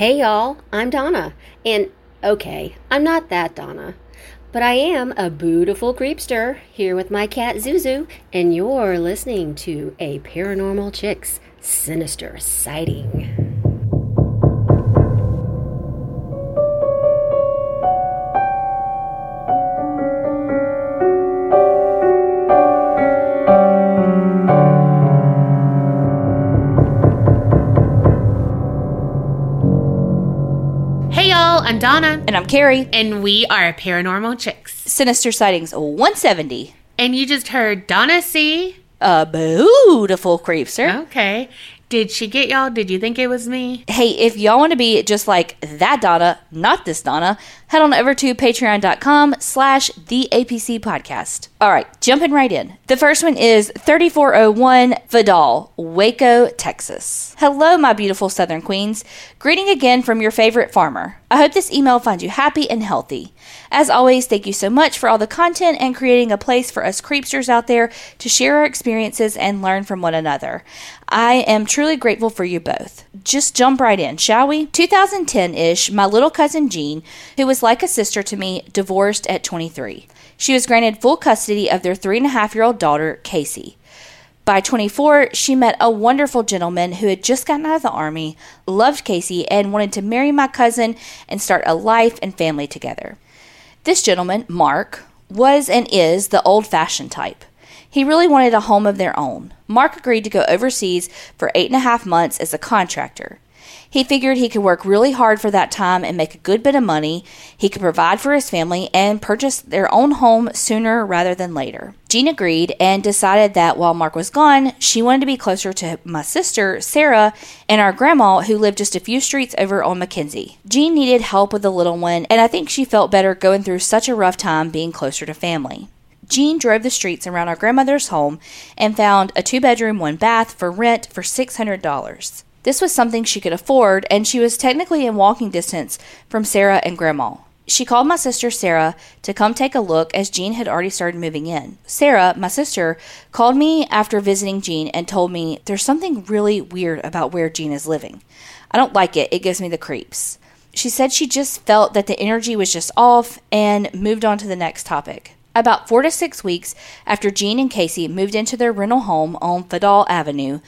Hey y'all, I'm Donna. And okay, I'm not that Donna. But I am a beautiful creepster here with my cat Zuzu, and you're listening to a Paranormal Chicks Sinister Sighting. I'm Carrie. and we are Paranormal Chicks. Sinister Sightings 170. And you just heard Donna C. A beautiful creepster. Okay. Did she get y'all? Did you think it was me? Hey, if y'all want to be just like that Donna, not this Donna, head on over to patreon.com slash the APC podcast. All right, jumping right in. The first one is 3401 Vidal, Waco, Texas. Hello, my beautiful Southern Queens. Greeting again from your favorite farmer. I hope this email finds you happy and healthy. As always, thank you so much for all the content and creating a place for us creepsters out there to share our experiences and learn from one another. I am truly grateful for you both. Just jump right in, shall we? 2010 ish, my little cousin Jean, who was like a sister to me, divorced at 23. She was granted full custody of their three and a half year old daughter, Casey. By 24, she met a wonderful gentleman who had just gotten out of the army, loved Casey, and wanted to marry my cousin and start a life and family together. This gentleman, Mark, was and is the old fashioned type. He really wanted a home of their own. Mark agreed to go overseas for eight and a half months as a contractor. He figured he could work really hard for that time and make a good bit of money. He could provide for his family and purchase their own home sooner rather than later. Jean agreed and decided that while Mark was gone, she wanted to be closer to my sister, Sarah, and our grandma, who lived just a few streets over on Mackenzie. Jean needed help with the little one, and I think she felt better going through such a rough time being closer to family. Jean drove the streets around our grandmother's home and found a two bedroom, one bath for rent for $600. This was something she could afford, and she was technically in walking distance from Sarah and Grandma. She called my sister Sarah to come take a look as Jean had already started moving in. Sarah, my sister, called me after visiting Jean and told me there's something really weird about where Jean is living. I don't like it, it gives me the creeps. She said she just felt that the energy was just off and moved on to the next topic. About four to six weeks after Jean and Casey moved into their rental home on Fadal Avenue,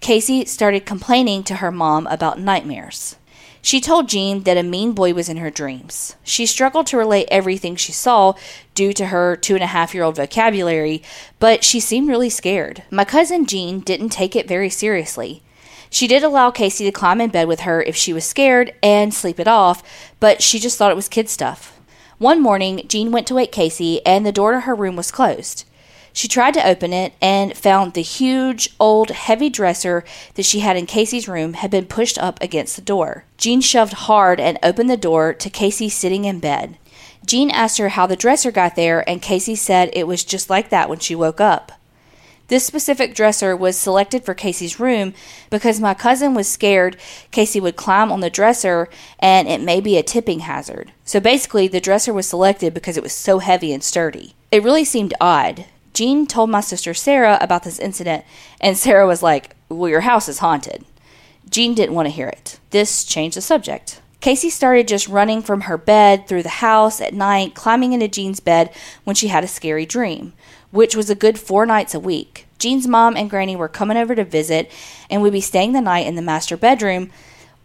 Casey started complaining to her mom about nightmares. She told Jean that a mean boy was in her dreams. She struggled to relate everything she saw due to her two and a half year old vocabulary, but she seemed really scared. My cousin Jean didn't take it very seriously. She did allow Casey to climb in bed with her if she was scared and sleep it off, but she just thought it was kid stuff. One morning, Jean went to wake Casey, and the door to her room was closed. She tried to open it and found the huge, old, heavy dresser that she had in Casey's room had been pushed up against the door. Jean shoved hard and opened the door to Casey sitting in bed. Jean asked her how the dresser got there, and Casey said it was just like that when she woke up. This specific dresser was selected for Casey's room because my cousin was scared Casey would climb on the dresser and it may be a tipping hazard. So basically, the dresser was selected because it was so heavy and sturdy. It really seemed odd. Jean told my sister Sarah about this incident, and Sarah was like, Well, your house is haunted. Jean didn't want to hear it. This changed the subject. Casey started just running from her bed through the house at night, climbing into Jean's bed when she had a scary dream, which was a good four nights a week. Jean's mom and granny were coming over to visit and we'd be staying the night in the master bedroom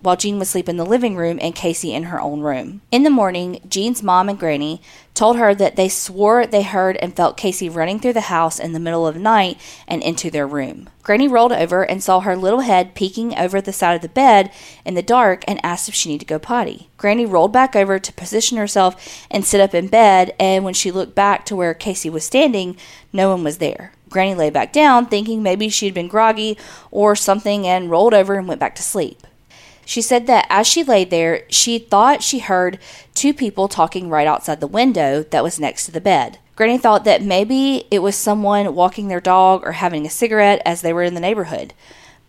while Jean would sleep in the living room and Casey in her own room. In the morning, Jean's mom and granny told her that they swore they heard and felt Casey running through the house in the middle of the night and into their room. Granny rolled over and saw her little head peeking over the side of the bed in the dark and asked if she needed to go potty. Granny rolled back over to position herself and sit up in bed, and when she looked back to where Casey was standing, no one was there. Granny lay back down, thinking maybe she'd been groggy or something, and rolled over and went back to sleep. She said that as she lay there, she thought she heard two people talking right outside the window that was next to the bed. Granny thought that maybe it was someone walking their dog or having a cigarette as they were in the neighborhood.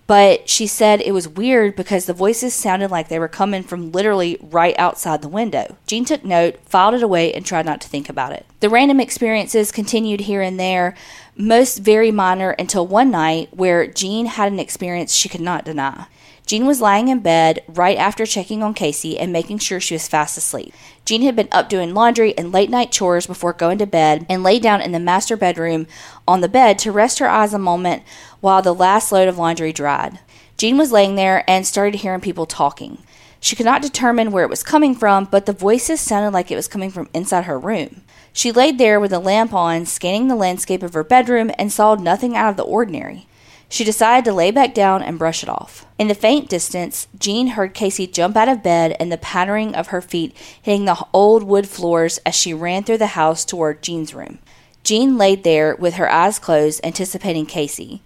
But she said it was weird because the voices sounded like they were coming from literally right outside the window. Jean took note, filed it away, and tried not to think about it. The random experiences continued here and there, most very minor until one night where Jean had an experience she could not deny. Jean was lying in bed right after checking on Casey and making sure she was fast asleep. Jean had been up doing laundry and late night chores before going to bed and lay down in the master bedroom on the bed to rest her eyes a moment while the last load of laundry dried. Jean was laying there and started hearing people talking. She could not determine where it was coming from, but the voices sounded like it was coming from inside her room. She laid there with a lamp on, scanning the landscape of her bedroom, and saw nothing out of the ordinary. She decided to lay back down and brush it off. In the faint distance, Jean heard Casey jump out of bed and the pattering of her feet hitting the old wood floors as she ran through the house toward Jean's room. Jean laid there with her eyes closed, anticipating Casey.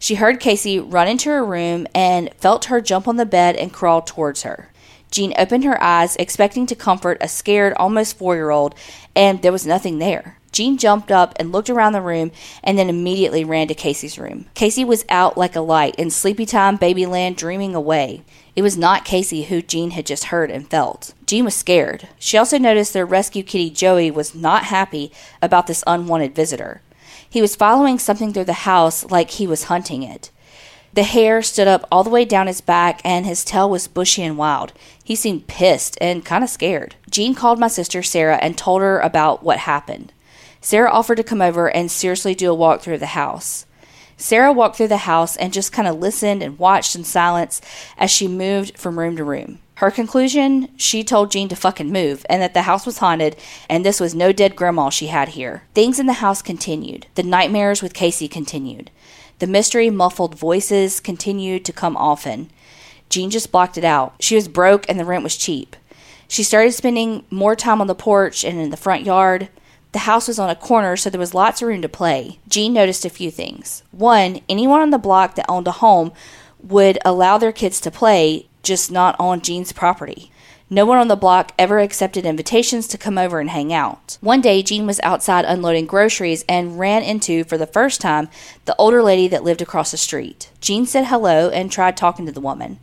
She heard Casey run into her room and felt her jump on the bed and crawl towards her. Jean opened her eyes, expecting to comfort a scared, almost four year old, and there was nothing there. Jean jumped up and looked around the room and then immediately ran to Casey's room. Casey was out like a light in sleepy time babyland dreaming away. It was not Casey who Jean had just heard and felt. Jean was scared. She also noticed their rescue kitty Joey was not happy about this unwanted visitor. He was following something through the house like he was hunting it. The hair stood up all the way down his back, and his tail was bushy and wild. He seemed pissed and kind of scared. Jean called my sister Sarah and told her about what happened. Sarah offered to come over and seriously do a walk through the house. Sarah walked through the house and just kind of listened and watched in silence as she moved from room to room. Her conclusion, she told Jean to fucking move and that the house was haunted and this was no dead grandma she had here. Things in the house continued. The nightmares with Casey continued. The mystery muffled voices continued to come often. Jean just blocked it out. She was broke and the rent was cheap. She started spending more time on the porch and in the front yard. The house was on a corner, so there was lots of room to play. Jean noticed a few things. One, anyone on the block that owned a home would allow their kids to play, just not on Jean's property. No one on the block ever accepted invitations to come over and hang out. One day, Jean was outside unloading groceries and ran into, for the first time, the older lady that lived across the street. Jean said hello and tried talking to the woman.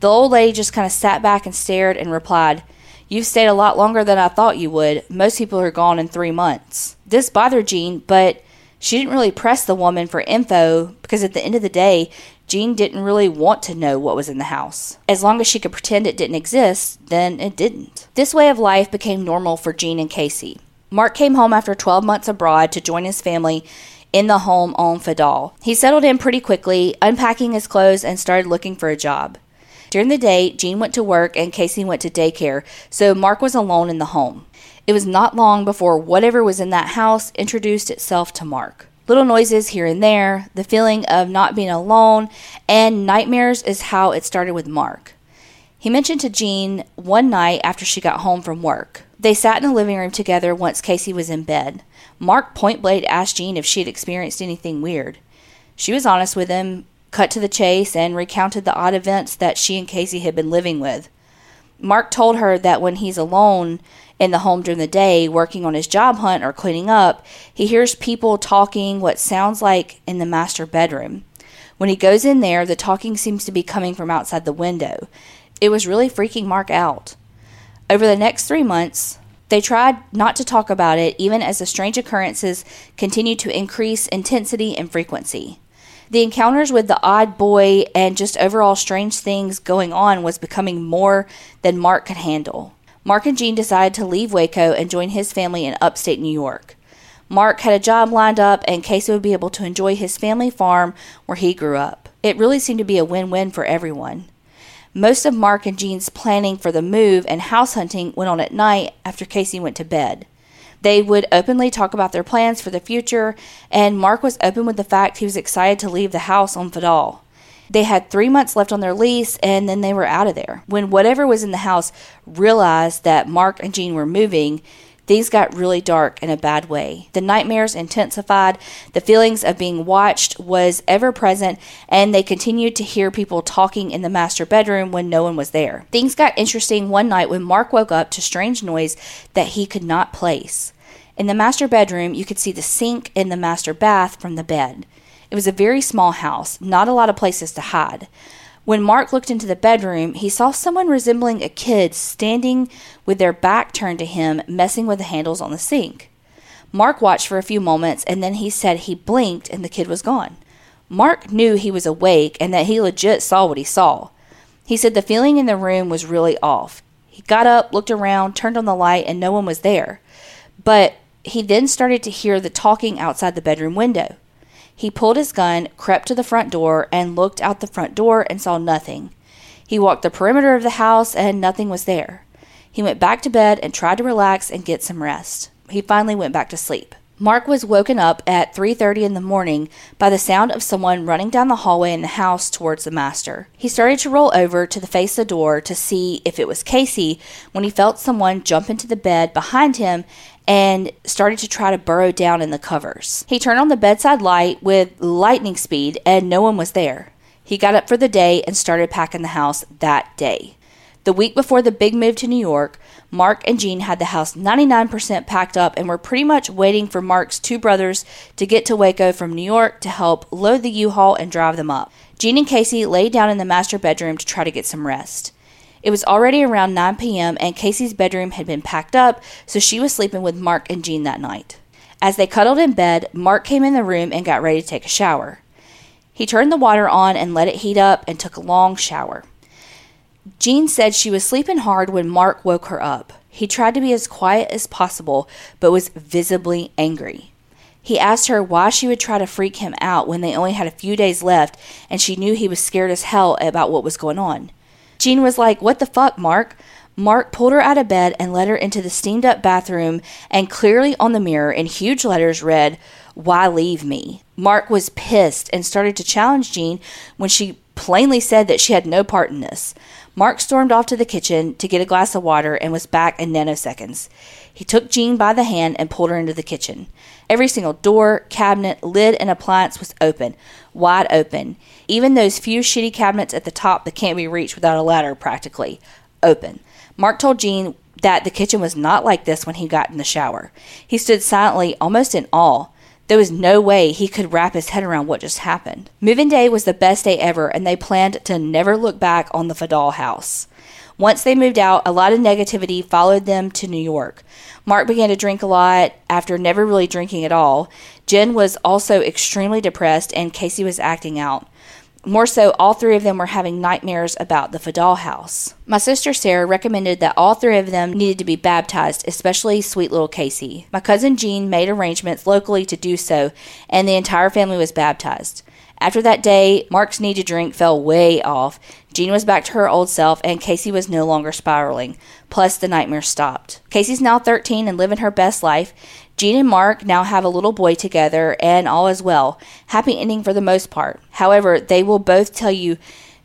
The old lady just kind of sat back and stared and replied, You've stayed a lot longer than I thought you would. Most people are gone in three months. This bothered Jean, but she didn't really press the woman for info because at the end of the day, Jean didn't really want to know what was in the house. As long as she could pretend it didn't exist, then it didn't. This way of life became normal for Jean and Casey. Mark came home after 12 months abroad to join his family in the home on Fadal. He settled in pretty quickly, unpacking his clothes and started looking for a job. During the day, Jean went to work and Casey went to daycare, so Mark was alone in the home. It was not long before whatever was in that house introduced itself to Mark. Little noises here and there, the feeling of not being alone, and nightmares is how it started with Mark. He mentioned to Jean one night after she got home from work. They sat in the living room together once Casey was in bed. Mark point blank asked Jean if she had experienced anything weird. She was honest with him, cut to the chase, and recounted the odd events that she and Casey had been living with. Mark told her that when he's alone in the home during the day, working on his job hunt or cleaning up, he hears people talking what sounds like in the master bedroom. When he goes in there, the talking seems to be coming from outside the window. It was really freaking Mark out. Over the next three months, they tried not to talk about it, even as the strange occurrences continued to increase intensity and frequency. The encounters with the odd boy and just overall strange things going on was becoming more than Mark could handle. Mark and Jean decided to leave Waco and join his family in upstate New York. Mark had a job lined up, and Casey would be able to enjoy his family farm where he grew up. It really seemed to be a win win for everyone. Most of Mark and Jean's planning for the move and house hunting went on at night after Casey went to bed. They would openly talk about their plans for the future, and Mark was open with the fact he was excited to leave the house on Fadal. They had three months left on their lease, and then they were out of there. When whatever was in the house realized that Mark and Jean were moving, things got really dark in a bad way. The nightmares intensified, the feelings of being watched was ever present, and they continued to hear people talking in the master bedroom when no one was there. Things got interesting one night when Mark woke up to strange noise that he could not place. In the master bedroom, you could see the sink in the master bath from the bed. It was a very small house, not a lot of places to hide. When Mark looked into the bedroom, he saw someone resembling a kid standing with their back turned to him, messing with the handles on the sink. Mark watched for a few moments and then he said he blinked and the kid was gone. Mark knew he was awake and that he legit saw what he saw. He said the feeling in the room was really off. He got up, looked around, turned on the light, and no one was there. But he then started to hear the talking outside the bedroom window. He pulled his gun, crept to the front door, and looked out the front door and saw nothing. He walked the perimeter of the house and nothing was there. He went back to bed and tried to relax and get some rest. He finally went back to sleep. Mark was woken up at 3:30 in the morning by the sound of someone running down the hallway in the house towards the master. He started to roll over to the face of the door to see if it was Casey when he felt someone jump into the bed behind him and started to try to burrow down in the covers. He turned on the bedside light with lightning speed and no one was there. He got up for the day and started packing the house that day. The week before the big move to New York, Mark and Jean had the house 99% packed up and were pretty much waiting for Mark's two brothers to get to Waco from New York to help load the U Haul and drive them up. Jean and Casey lay down in the master bedroom to try to get some rest. It was already around 9 p.m., and Casey's bedroom had been packed up, so she was sleeping with Mark and Jean that night. As they cuddled in bed, Mark came in the room and got ready to take a shower. He turned the water on and let it heat up and took a long shower. Jean said she was sleeping hard when Mark woke her up. He tried to be as quiet as possible, but was visibly angry. He asked her why she would try to freak him out when they only had a few days left and she knew he was scared as hell about what was going on. Jean was like, What the fuck, Mark? Mark pulled her out of bed and led her into the steamed up bathroom, and clearly on the mirror in huge letters read, Why leave me? Mark was pissed and started to challenge Jean when she plainly said that she had no part in this. Mark stormed off to the kitchen to get a glass of water and was back in nanoseconds. He took Jean by the hand and pulled her into the kitchen. Every single door, cabinet, lid, and appliance was open, wide open. Even those few shitty cabinets at the top that can't be reached without a ladder, practically, open. Mark told Jean that the kitchen was not like this when he got in the shower. He stood silently, almost in awe. There was no way he could wrap his head around what just happened. Moving day was the best day ever, and they planned to never look back on the Fadal house. Once they moved out, a lot of negativity followed them to New York. Mark began to drink a lot after never really drinking at all. Jen was also extremely depressed, and Casey was acting out. More so, all three of them were having nightmares about the Fadal house. My sister Sarah recommended that all three of them needed to be baptized, especially sweet little Casey. My cousin Jean made arrangements locally to do so, and the entire family was baptized. After that day, Mark's need to drink fell way off. Jean was back to her old self, and Casey was no longer spiraling. Plus, the nightmare stopped. Casey's now 13 and living her best life. Jean and Mark now have a little boy together, and all is well. Happy ending for the most part. However, they will both tell you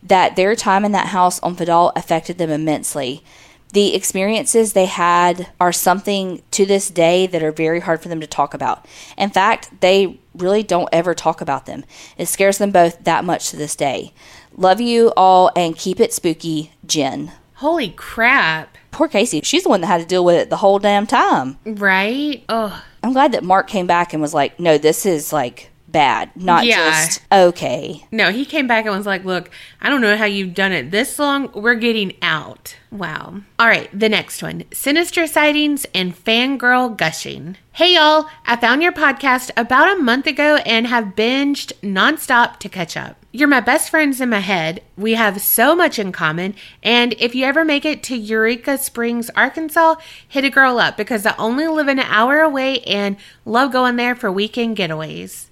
that their time in that house on Fadal affected them immensely. The experiences they had are something to this day that are very hard for them to talk about. In fact, they really don't ever talk about them. It scares them both that much to this day. Love you all and keep it spooky, Jen. Holy crap. Poor Casey. She's the one that had to deal with it the whole damn time. Right? Oh, I'm glad that Mark came back and was like, no, this is like bad, not Yeah. just okay. no, he came back and was like, Look, I don't know how you've done it this long. We're getting out. Wow. All right, the next one Sinister Sightings and Fangirl Gushing. Hey, y'all. I found your podcast about a month ago and have binged nonstop to catch up. You're my best friends in my head. We have so much in common. And if you ever make it to Eureka Springs, Arkansas, hit a girl up because I only live an hour away and love going there for weekend getaways.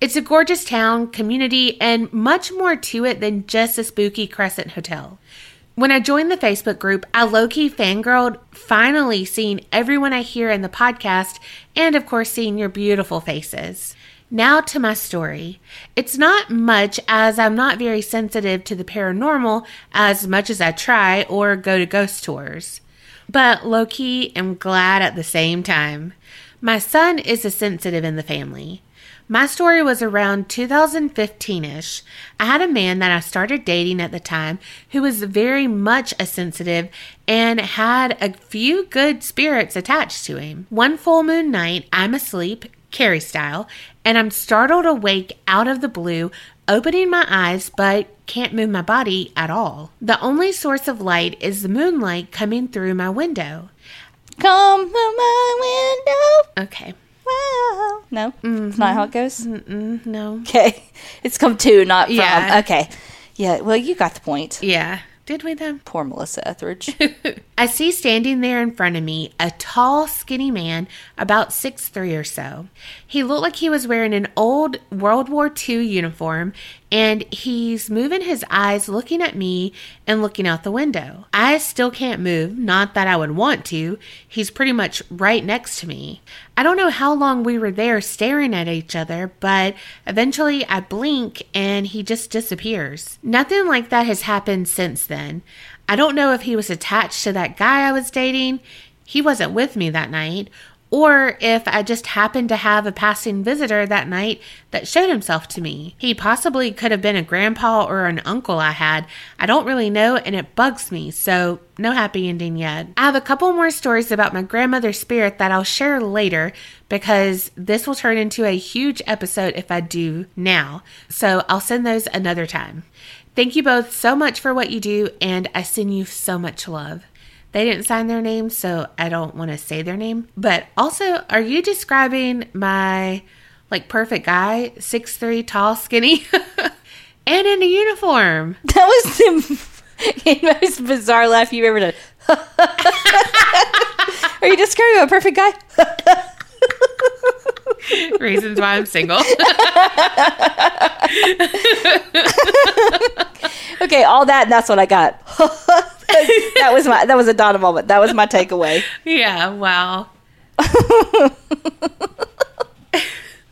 It's a gorgeous town, community, and much more to it than just a spooky Crescent Hotel. When I joined the Facebook group, I low key fangirled, finally seeing everyone I hear in the podcast, and of course, seeing your beautiful faces. Now to my story. It's not much as I'm not very sensitive to the paranormal as much as I try or go to ghost tours. But low key, am glad at the same time. My son is a sensitive in the family. My story was around 2015 ish. I had a man that I started dating at the time who was very much a sensitive and had a few good spirits attached to him. One full moon night, I'm asleep, Carrie style, and I'm startled awake out of the blue, opening my eyes but can't move my body at all. The only source of light is the moonlight coming through my window. Come to my window. Okay. Wow. No, it's not how it goes. Mm, no. Okay, it's come to, not from. Yeah. Okay, yeah. Well, you got the point. Yeah. Did we though? Poor Melissa Etheridge. I see standing there in front of me a tall, skinny man, about six three or so. He looked like he was wearing an old World War II uniform, and he's moving his eyes, looking at me and looking out the window. I still can't move, not that I would want to. He's pretty much right next to me. I don't know how long we were there staring at each other, but eventually I blink and he just disappears. Nothing like that has happened since then. I don't know if he was attached to that guy I was dating. He wasn't with me that night. Or if I just happened to have a passing visitor that night that showed himself to me. He possibly could have been a grandpa or an uncle I had. I don't really know, and it bugs me, so no happy ending yet. I have a couple more stories about my grandmother's spirit that I'll share later because this will turn into a huge episode if I do now. So I'll send those another time. Thank you both so much for what you do, and I send you so much love. They didn't sign their name, so I don't want to say their name. But also, are you describing my like perfect guy, six three, tall, skinny, and in a uniform? That was the most bizarre laugh you've ever done. Are you describing a perfect guy? Reasons why I'm single. okay, all that, and that's what I got. that was my that was a Donna moment. That was my takeaway. yeah, wow.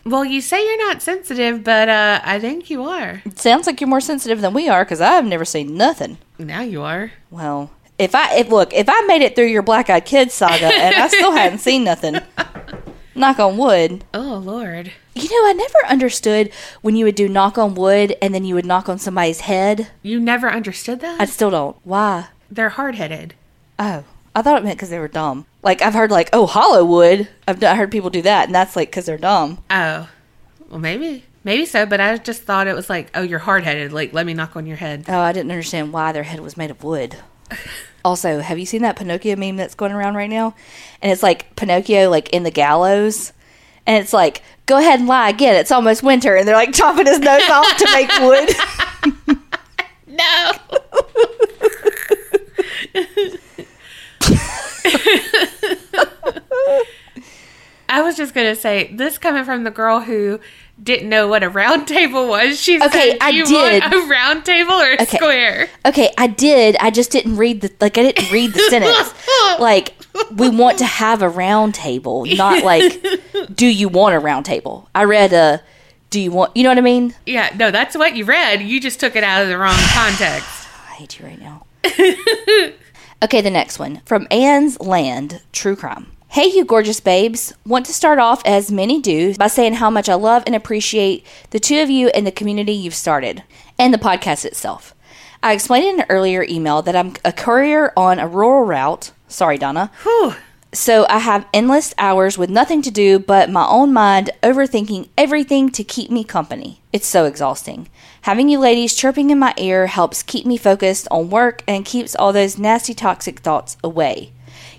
well, you say you're not sensitive, but uh, I think you are. It sounds like you're more sensitive than we are because I've never seen nothing. Now you are. Well, if I if look if I made it through your Black Eyed Kids saga and I still hadn't seen nothing, knock on wood. Oh Lord. You know, I never understood when you would do knock on wood and then you would knock on somebody's head. You never understood that? I still don't. Why? They're hard headed. Oh, I thought it meant because they were dumb. Like I've heard like oh hollow wood. I've I heard people do that, and that's like because they're dumb. Oh, well, maybe. Maybe so, but I just thought it was like, oh, you're hard headed. Like, let me knock on your head. Oh, I didn't understand why their head was made of wood. also, have you seen that Pinocchio meme that's going around right now? And it's like Pinocchio like in the gallows. And it's like, go ahead and lie again. It's almost winter. And they're like chopping his nose off to make wood. No. I was just gonna say this coming from the girl who didn't know what a round table was. She Okay, said, I you did. want a round table or a Okay. square?" Okay, I did. I just didn't read the like. I didn't read the sentence. Like, we want to have a round table, not like, do you want a round table? I read a, do you want? You know what I mean? Yeah, no, that's what you read. You just took it out of the wrong context. I hate you right now. okay, the next one from Anne's Land, True Crime. Hey, you gorgeous babes. Want to start off, as many do, by saying how much I love and appreciate the two of you and the community you've started, and the podcast itself. I explained in an earlier email that I'm a courier on a rural route. Sorry, Donna. Whew. So I have endless hours with nothing to do but my own mind overthinking everything to keep me company. It's so exhausting. Having you ladies chirping in my ear helps keep me focused on work and keeps all those nasty toxic thoughts away.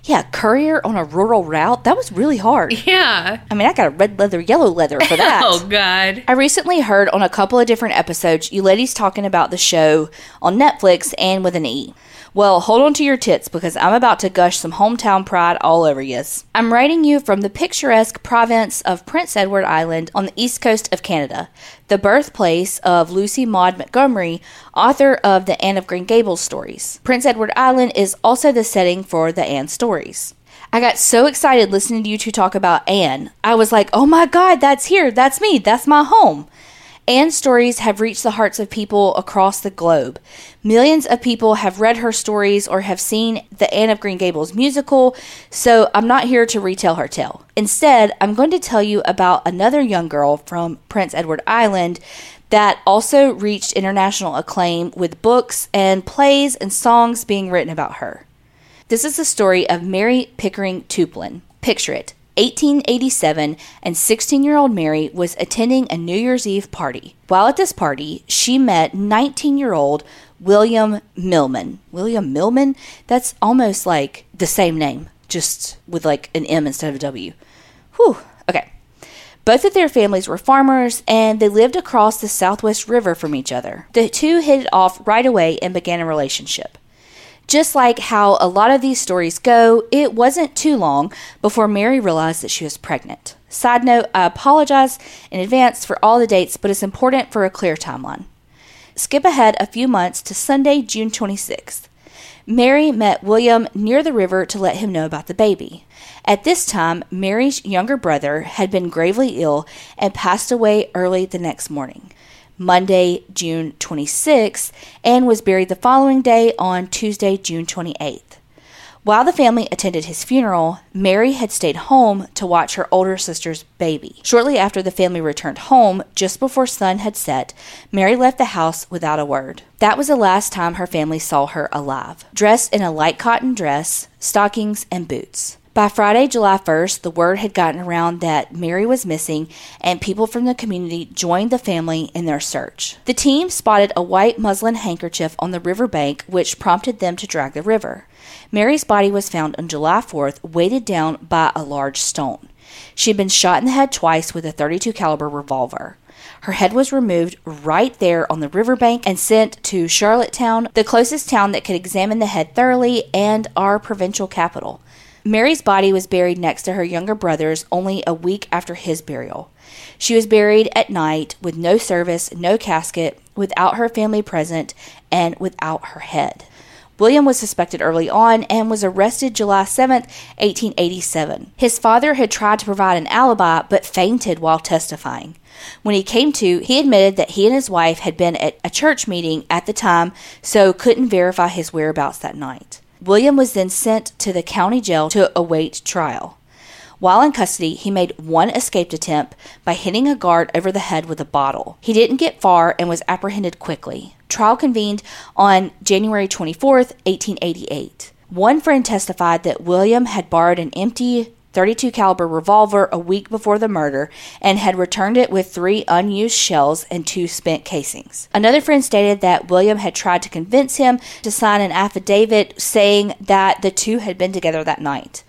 Yeah, courier on a rural route, that was really hard. Yeah. I mean, I got a red leather, yellow leather for that. Oh God. I recently heard on a couple of different episodes you ladies talking about the show on Netflix Anne with an E. Well, hold on to your tits because I'm about to gush some hometown pride all over yous. I'm writing you from the picturesque province of Prince Edward Island on the east coast of Canada, the birthplace of Lucy Maud Montgomery, author of the Anne of Green Gables stories. Prince Edward Island is also the setting for the Anne stories. I got so excited listening to you two talk about Anne. I was like, oh my God, that's here. That's me. That's my home. Anne's stories have reached the hearts of people across the globe. Millions of people have read her stories or have seen the Anne of Green Gables musical, so I'm not here to retell her tale. Instead, I'm going to tell you about another young girl from Prince Edward Island that also reached international acclaim with books and plays and songs being written about her. This is the story of Mary Pickering Tuplin. Picture it. 1887, and 16 year old Mary was attending a New Year's Eve party. While at this party, she met 19 year old William Millman. William Millman? That's almost like the same name, just with like an M instead of a W. Whew. Okay. Both of their families were farmers and they lived across the Southwest River from each other. The two hit it off right away and began a relationship. Just like how a lot of these stories go, it wasn't too long before Mary realized that she was pregnant. Side note, I apologize in advance for all the dates, but it's important for a clear timeline. Skip ahead a few months to Sunday, June 26th. Mary met William near the river to let him know about the baby. At this time, Mary's younger brother had been gravely ill and passed away early the next morning, Monday, June 26th, and was buried the following day on Tuesday, June 28th. While the family attended his funeral, Mary had stayed home to watch her older sister's baby. Shortly after the family returned home, just before sun had set, Mary left the house without a word. That was the last time her family saw her alive, dressed in a light cotton dress, stockings, and boots. By Friday, July 1st, the word had gotten around that Mary was missing, and people from the community joined the family in their search. The team spotted a white muslin handkerchief on the river bank, which prompted them to drag the river. Mary's body was found on July 4th, weighted down by a large stone. She had been shot in the head twice with a 32 caliber revolver. Her head was removed right there on the riverbank and sent to Charlottetown, the closest town that could examine the head thoroughly and our provincial capital. Mary's body was buried next to her younger brother's only a week after his burial. She was buried at night with no service, no casket, without her family present, and without her head. William was suspected early on and was arrested July 7, 1887. His father had tried to provide an alibi but fainted while testifying. When he came to, he admitted that he and his wife had been at a church meeting at the time, so couldn't verify his whereabouts that night. William was then sent to the county jail to await trial. While in custody, he made one escaped attempt by hitting a guard over the head with a bottle. He didn't get far and was apprehended quickly. Trial convened on January 24, 1888. One friend testified that William had borrowed an empty 32 caliber revolver a week before the murder and had returned it with three unused shells and two spent casings. Another friend stated that William had tried to convince him to sign an affidavit saying that the two had been together that night.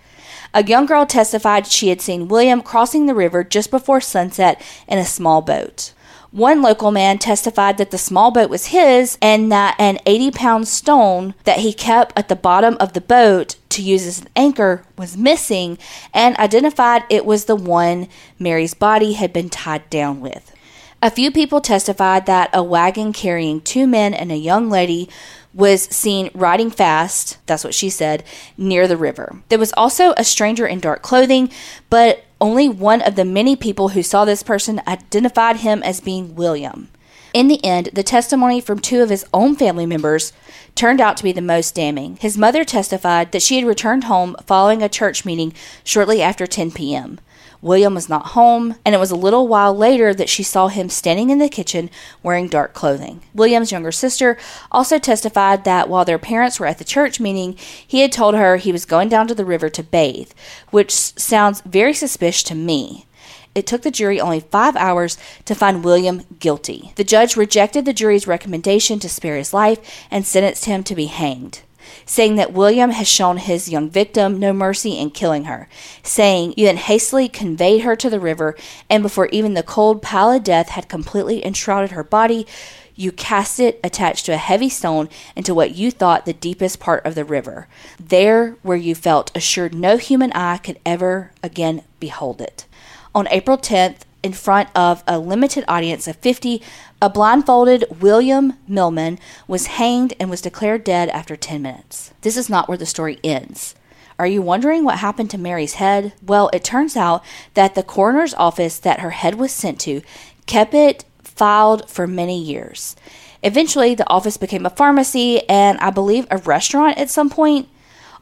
A young girl testified she had seen William crossing the river just before sunset in a small boat. One local man testified that the small boat was his and that an 80 pound stone that he kept at the bottom of the boat to use as an anchor was missing and identified it was the one Mary's body had been tied down with. A few people testified that a wagon carrying two men and a young lady was seen riding fast, that's what she said, near the river. There was also a stranger in dark clothing, but only one of the many people who saw this person identified him as being William. In the end, the testimony from two of his own family members turned out to be the most damning. His mother testified that she had returned home following a church meeting shortly after 10 p.m. William was not home, and it was a little while later that she saw him standing in the kitchen wearing dark clothing. William's younger sister also testified that while their parents were at the church meeting, he had told her he was going down to the river to bathe, which sounds very suspicious to me. It took the jury only five hours to find William guilty. The judge rejected the jury's recommendation to spare his life and sentenced him to be hanged saying that William has shown his young victim no mercy in killing her, saying, You then hastily conveyed her to the river, and before even the cold, pallid death had completely enshrouded her body, you cast it attached to a heavy stone into what you thought the deepest part of the river, there where you felt assured no human eye could ever again behold it. On April 10th, in front of a limited audience of 50, a blindfolded William Millman was hanged and was declared dead after 10 minutes. This is not where the story ends. Are you wondering what happened to Mary's head? Well, it turns out that the coroner's office that her head was sent to kept it filed for many years. Eventually, the office became a pharmacy and I believe a restaurant at some point.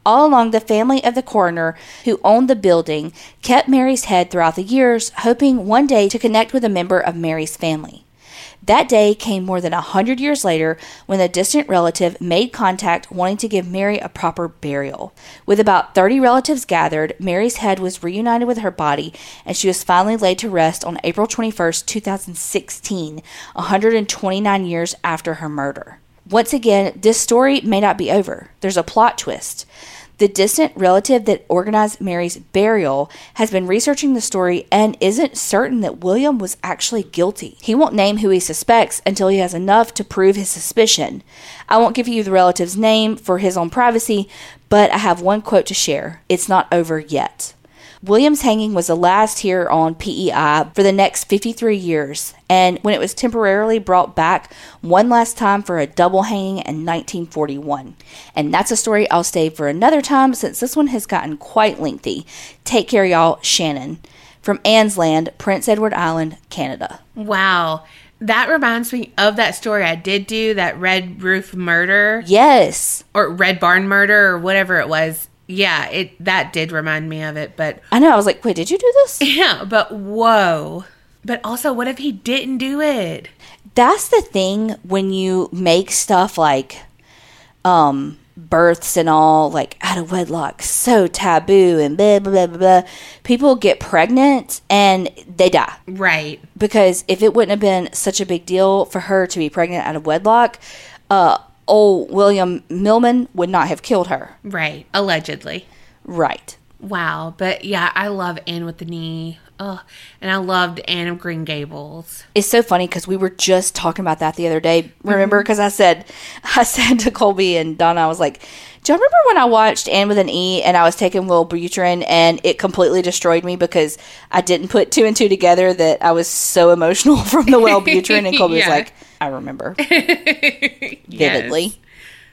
All along, the family of the coroner who owned the building kept Mary's head throughout the years, hoping one day to connect with a member of Mary's family. That day came more than a hundred years later when a distant relative made contact wanting to give Mary a proper burial. With about 30 relatives gathered, Mary's head was reunited with her body and she was finally laid to rest on April 21, 2016, 129 years after her murder. Once again, this story may not be over. There's a plot twist. The distant relative that organized Mary's burial has been researching the story and isn't certain that William was actually guilty. He won't name who he suspects until he has enough to prove his suspicion. I won't give you the relative's name for his own privacy, but I have one quote to share. It's not over yet. William's hanging was the last here on PEI for the next 53 years, and when it was temporarily brought back one last time for a double hanging in 1941. And that's a story I'll save for another time since this one has gotten quite lengthy. Take care, y'all. Shannon. From Anne's Land, Prince Edward Island, Canada. Wow. That reminds me of that story I did do, that Red Roof murder Yes. or Red Barn murder or whatever it was. Yeah, it that did remind me of it, but I know. I was like, wait, did you do this? yeah, but whoa. But also, what if he didn't do it? that's the thing when you make stuff like um births and all like out of wedlock so taboo and blah blah blah blah, blah. people get pregnant and they die Right. because if it wouldn't have been such a big deal for her to be pregnant out of wedlock uh old william millman would not have killed her Right. Allegedly. right Wow. But yeah, I love Anne with the knee. Oh, and I loved Anne of Green Gables. it's so funny because we were just talking about that the other day. Mm-hmm. Remember? Because I said, I said to Colby and Donna, I was like, "Do you remember when I watched Anne with an E and I was taking Wellbutrin and it completely destroyed me because I didn't put two and two together that I was so emotional from the Wellbutrin?" And Colby Yeah. was like, "I remember vividly.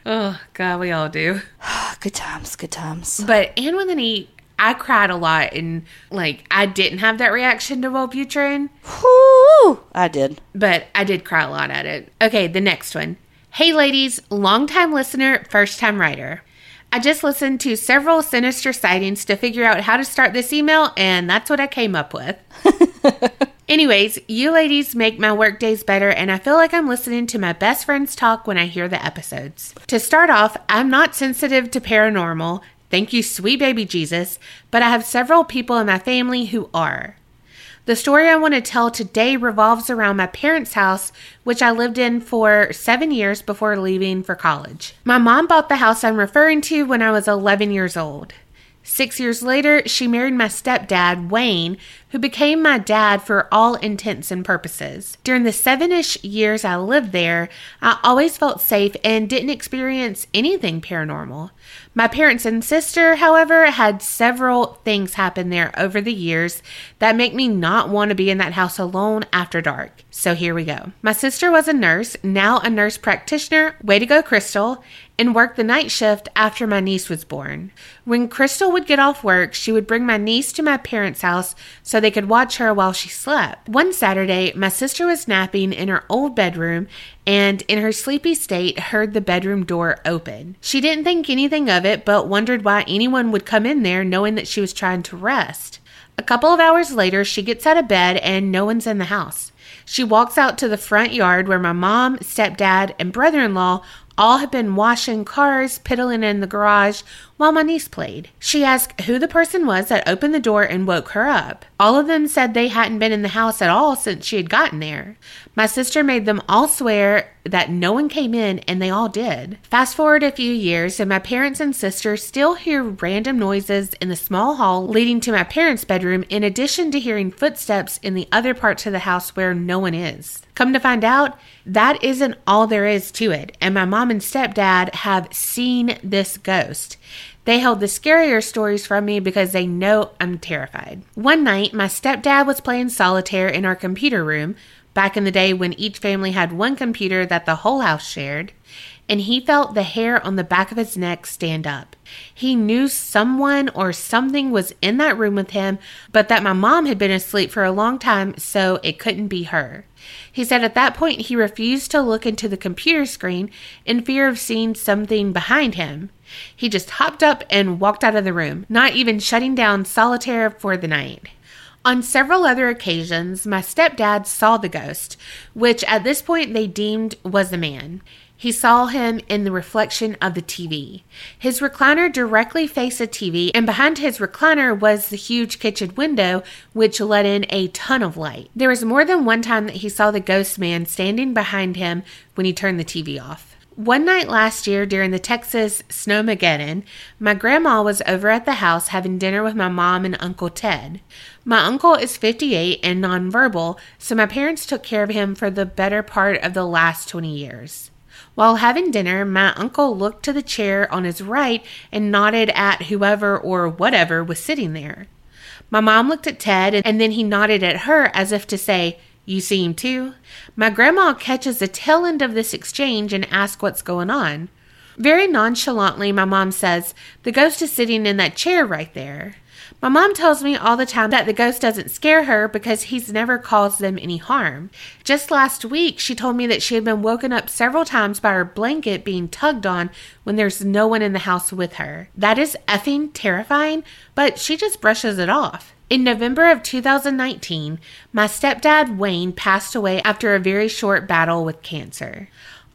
Oh, God, we all do. Good times, good times." But Anne with an E, I cried a lot, and like I didn't have that reaction to Wellbutrin, Whoo! I did. but I did cry a lot at it. Okay, the next one. Hey, ladies, longtime listener, first time writer. I just listened to several sinister sightings to figure out how to start this email, and that's what I came up with. Anyways, you ladies make my work days better, and I feel like I'm listening to my best friends talk when I hear the episodes. To start off, I'm not sensitive to paranormal. Thank you, sweet baby Jesus, but I have several people in my family who are. The story I want to tell today revolves around my parents' house, which I lived in for seven years before leaving for college. My mom bought the house I'm referring to when I was 11 years old. Six years later, she married my stepdad, Wayne, who became my dad for all intents and purposes. During the seven ish years I lived there, I always felt safe and didn't experience anything paranormal. My parents and sister, however, had several things happen there over the years that make me not want to be in that house alone after dark. So here we go. My sister was a nurse, now a nurse practitioner, way to go, Crystal, and worked the night shift after my niece was born. When Crystal would get off work, she would bring my niece to my parents' house so they could watch her while she slept. One Saturday, my sister was napping in her old bedroom and, in her sleepy state, heard the bedroom door open. She didn't think anything of it, but wondered why anyone would come in there knowing that she was trying to rest. A couple of hours later, she gets out of bed and no one's in the house. She walks out to the front yard where my mom, stepdad, and brother in law all had been washing cars, piddling in the garage while my niece played. She asked who the person was that opened the door and woke her up. All of them said they hadn't been in the house at all since she had gotten there. My sister made them all swear that no one came in, and they all did. Fast forward a few years, and my parents and sister still hear random noises in the small hall leading to my parents' bedroom, in addition to hearing footsteps in the other parts of the house where no one is. Come to find out, that isn't all there is to it, and my mom and stepdad have seen this ghost. They held the scarier stories from me because they know I'm terrified. One night, my stepdad was playing solitaire in our computer room, back in the day when each family had one computer that the whole house shared, and he felt the hair on the back of his neck stand up. He knew someone or something was in that room with him, but that my mom had been asleep for a long time, so it couldn't be her. He said at that point he refused to look into the computer screen in fear of seeing something behind him. He just hopped up and walked out of the room, not even shutting down solitaire for the night. On several other occasions, my stepdad saw the ghost, which at this point they deemed was a man. He saw him in the reflection of the TV. His recliner directly faced a TV, and behind his recliner was the huge kitchen window, which let in a ton of light. There was more than one time that he saw the ghost man standing behind him when he turned the TV off. One night last year during the Texas Snowmageddon, my grandma was over at the house having dinner with my mom and Uncle Ted. My uncle is 58 and nonverbal, so my parents took care of him for the better part of the last 20 years. While having dinner, my uncle looked to the chair on his right and nodded at whoever or whatever was sitting there. My mom looked at Ted and then he nodded at her as if to say, You see him too? My grandma catches the tail end of this exchange and asks what's going on. Very nonchalantly, my mom says, The ghost is sitting in that chair right there. My mom tells me all the time that the ghost doesn't scare her because he's never caused them any harm. Just last week, she told me that she had been woken up several times by her blanket being tugged on when there's no one in the house with her. That is effing terrifying, but she just brushes it off. In November of 2019, my stepdad Wayne passed away after a very short battle with cancer.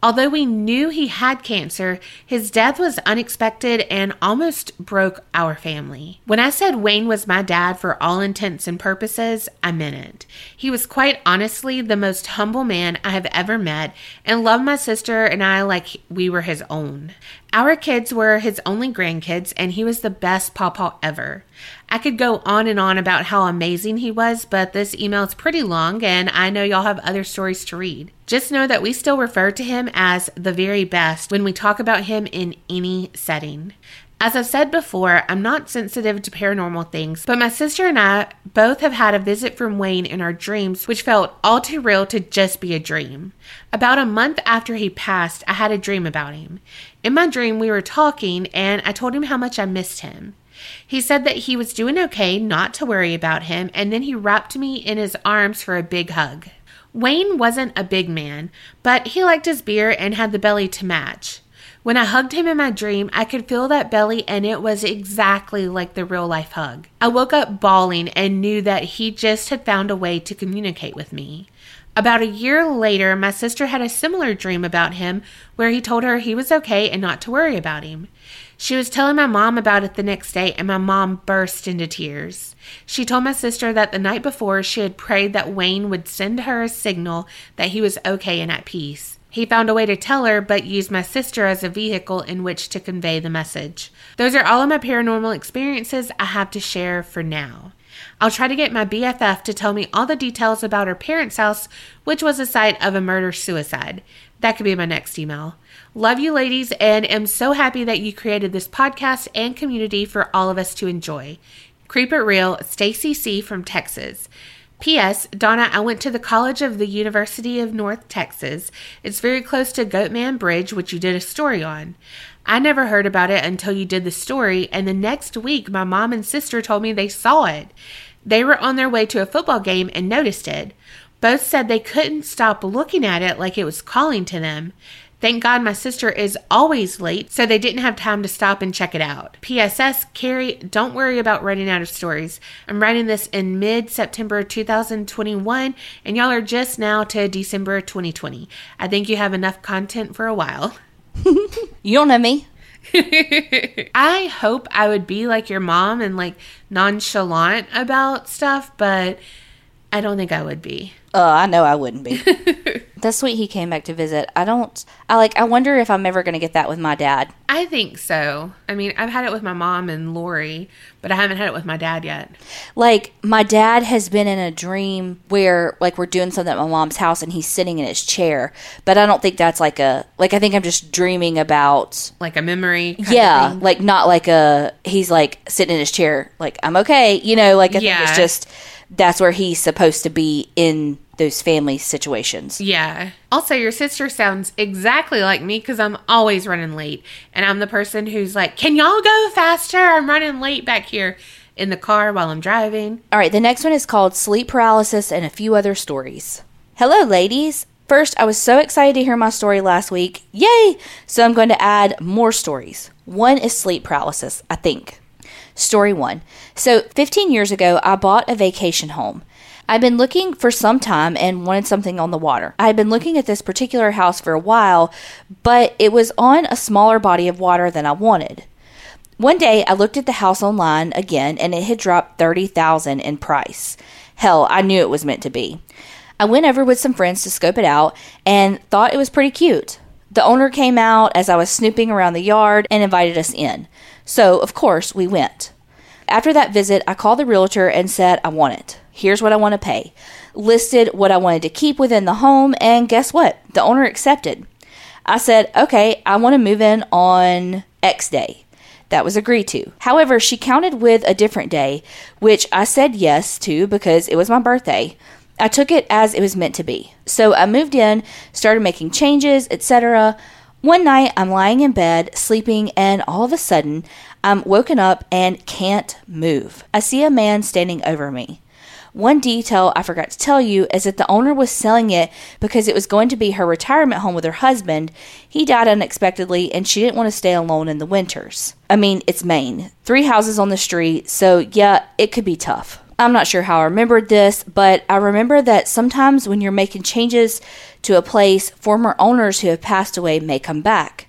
Although we knew he had cancer, his death was unexpected and almost broke our family. When I said Wayne was my dad for all intents and purposes, I meant it. He was quite honestly the most humble man I have ever met and loved my sister and I like we were his own. Our kids were his only grandkids, and he was the best pawpaw ever. I could go on and on about how amazing he was, but this email is pretty long, and I know y'all have other stories to read. Just know that we still refer to him as the very best when we talk about him in any setting. As I've said before, I'm not sensitive to paranormal things, but my sister and I both have had a visit from Wayne in our dreams, which felt all too real to just be a dream. About a month after he passed, I had a dream about him. In my dream, we were talking, and I told him how much I missed him. He said that he was doing okay, not to worry about him, and then he wrapped me in his arms for a big hug. Wayne wasn't a big man, but he liked his beer and had the belly to match. When I hugged him in my dream, I could feel that belly and it was exactly like the real life hug. I woke up bawling and knew that he just had found a way to communicate with me. About a year later, my sister had a similar dream about him where he told her he was okay and not to worry about him. She was telling my mom about it the next day, and my mom burst into tears. She told my sister that the night before she had prayed that Wayne would send her a signal that he was okay and at peace. He found a way to tell her, but used my sister as a vehicle in which to convey the message. Those are all of my paranormal experiences I have to share for now. I'll try to get my BFF to tell me all the details about her parents' house, which was the site of a murder suicide. That could be my next email. Love you, ladies, and am so happy that you created this podcast and community for all of us to enjoy. Creep It Real, Stacy C. from Texas. P.S. Donna, I went to the College of the University of North Texas. It's very close to Goatman Bridge, which you did a story on. I never heard about it until you did the story, and the next week my mom and sister told me they saw it. They were on their way to a football game and noticed it. Both said they couldn't stop looking at it like it was calling to them. Thank God my sister is always late, so they didn't have time to stop and check it out. PSS, Carrie, don't worry about running out of stories. I'm writing this in mid September 2021, and y'all are just now to December 2020. I think you have enough content for a while. You don't know me. I hope I would be like your mom and like nonchalant about stuff, but I don't think I would be. Uh, I know I wouldn't be. That's sweet he came back to visit. I don't I like I wonder if I'm ever gonna get that with my dad. I think so. I mean, I've had it with my mom and Lori, but I haven't had it with my dad yet. Like my dad has been in a dream where like we're doing something at my mom's house and he's sitting in his chair. But I don't think that's like a like I think I'm just dreaming about Like a memory. kind of yeah, like not like a he's like sitting in his chair like I'm okay, you know, like I think it's just that's where he's supposed to be in those family situations. Yeah. Also, your sister sounds exactly like me because I'm always running late. And I'm the person who's like, can y'all go faster? I'm running late back here in the car while I'm driving. All right, the next one is called Sleep Paralysis and a Few Other Stories. Hello, ladies. First, I was so excited to hear my story last week. Yay! So I'm going to add more stories. One is sleep paralysis, I think. Story one. So, 15 years ago, I bought a vacation home. I'd been looking for some time and wanted something on the water. I had been looking at this particular house for a while, but it was on a smaller body of water than I wanted. One day I looked at the house online again and it had dropped 30,000 in price. Hell, I knew it was meant to be. I went over with some friends to scope it out and thought it was pretty cute. The owner came out as I was snooping around the yard and invited us in. So, of course, we went. After that visit, I called the realtor and said, I want it. Here's what I want to pay. Listed what I wanted to keep within the home, and guess what? The owner accepted. I said, okay, I want to move in on X day. That was agreed to. However, she counted with a different day, which I said yes to because it was my birthday. I took it as it was meant to be. So I moved in, started making changes, etc. One night I'm lying in bed, sleeping, and all of a sudden I'm woken up and can't move. I see a man standing over me. One detail I forgot to tell you is that the owner was selling it because it was going to be her retirement home with her husband. He died unexpectedly and she didn't want to stay alone in the winters. I mean, it's Maine. Three houses on the street, so yeah, it could be tough. I'm not sure how I remembered this, but I remember that sometimes when you're making changes to a place, former owners who have passed away may come back.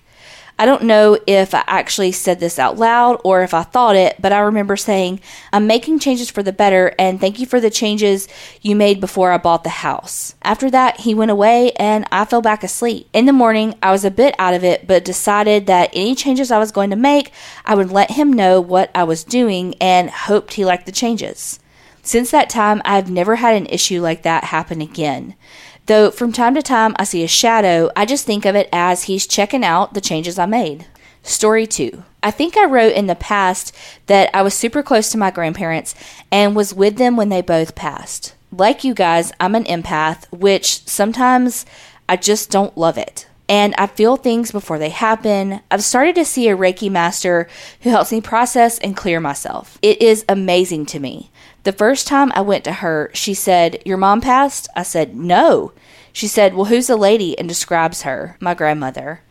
I don't know if I actually said this out loud or if I thought it, but I remember saying, I'm making changes for the better and thank you for the changes you made before I bought the house. After that, he went away and I fell back asleep. In the morning, I was a bit out of it, but decided that any changes I was going to make, I would let him know what I was doing and hoped he liked the changes. Since that time, I've never had an issue like that happen again. Though from time to time I see a shadow, I just think of it as he's checking out the changes I made. Story 2. I think I wrote in the past that I was super close to my grandparents and was with them when they both passed. Like you guys, I'm an empath, which sometimes I just don't love it. And I feel things before they happen. I've started to see a Reiki master who helps me process and clear myself. It is amazing to me. The first time I went to her, she said, Your mom passed? I said, No. She said, Well, who's the lady? and describes her, my grandmother.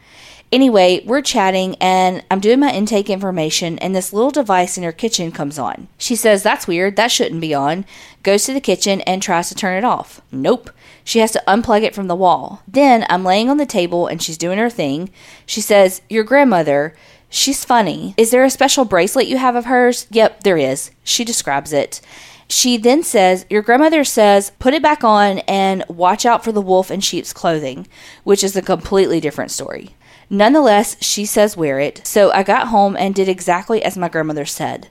Anyway, we're chatting and I'm doing my intake information, and this little device in her kitchen comes on. She says, That's weird. That shouldn't be on. Goes to the kitchen and tries to turn it off. Nope. She has to unplug it from the wall. Then I'm laying on the table and she's doing her thing. She says, Your grandmother. She's funny. Is there a special bracelet you have of hers? Yep, there is. She describes it. She then says, Your grandmother says, put it back on and watch out for the wolf in sheep's clothing, which is a completely different story. Nonetheless, she says wear it, so I got home and did exactly as my grandmother said.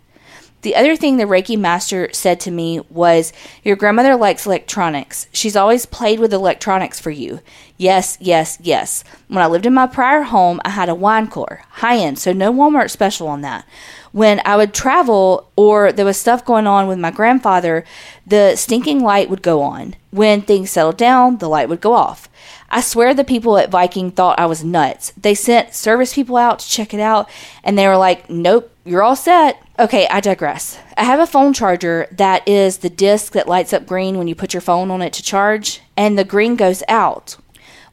The other thing the Reiki master said to me was, Your grandmother likes electronics. She's always played with electronics for you. Yes, yes, yes. When I lived in my prior home, I had a wine cooler, high end, so no Walmart special on that. When I would travel or there was stuff going on with my grandfather, the stinking light would go on. When things settled down, the light would go off. I swear the people at Viking thought I was nuts. They sent service people out to check it out, and they were like, Nope, you're all set. Okay, I digress. I have a phone charger that is the disc that lights up green when you put your phone on it to charge, and the green goes out.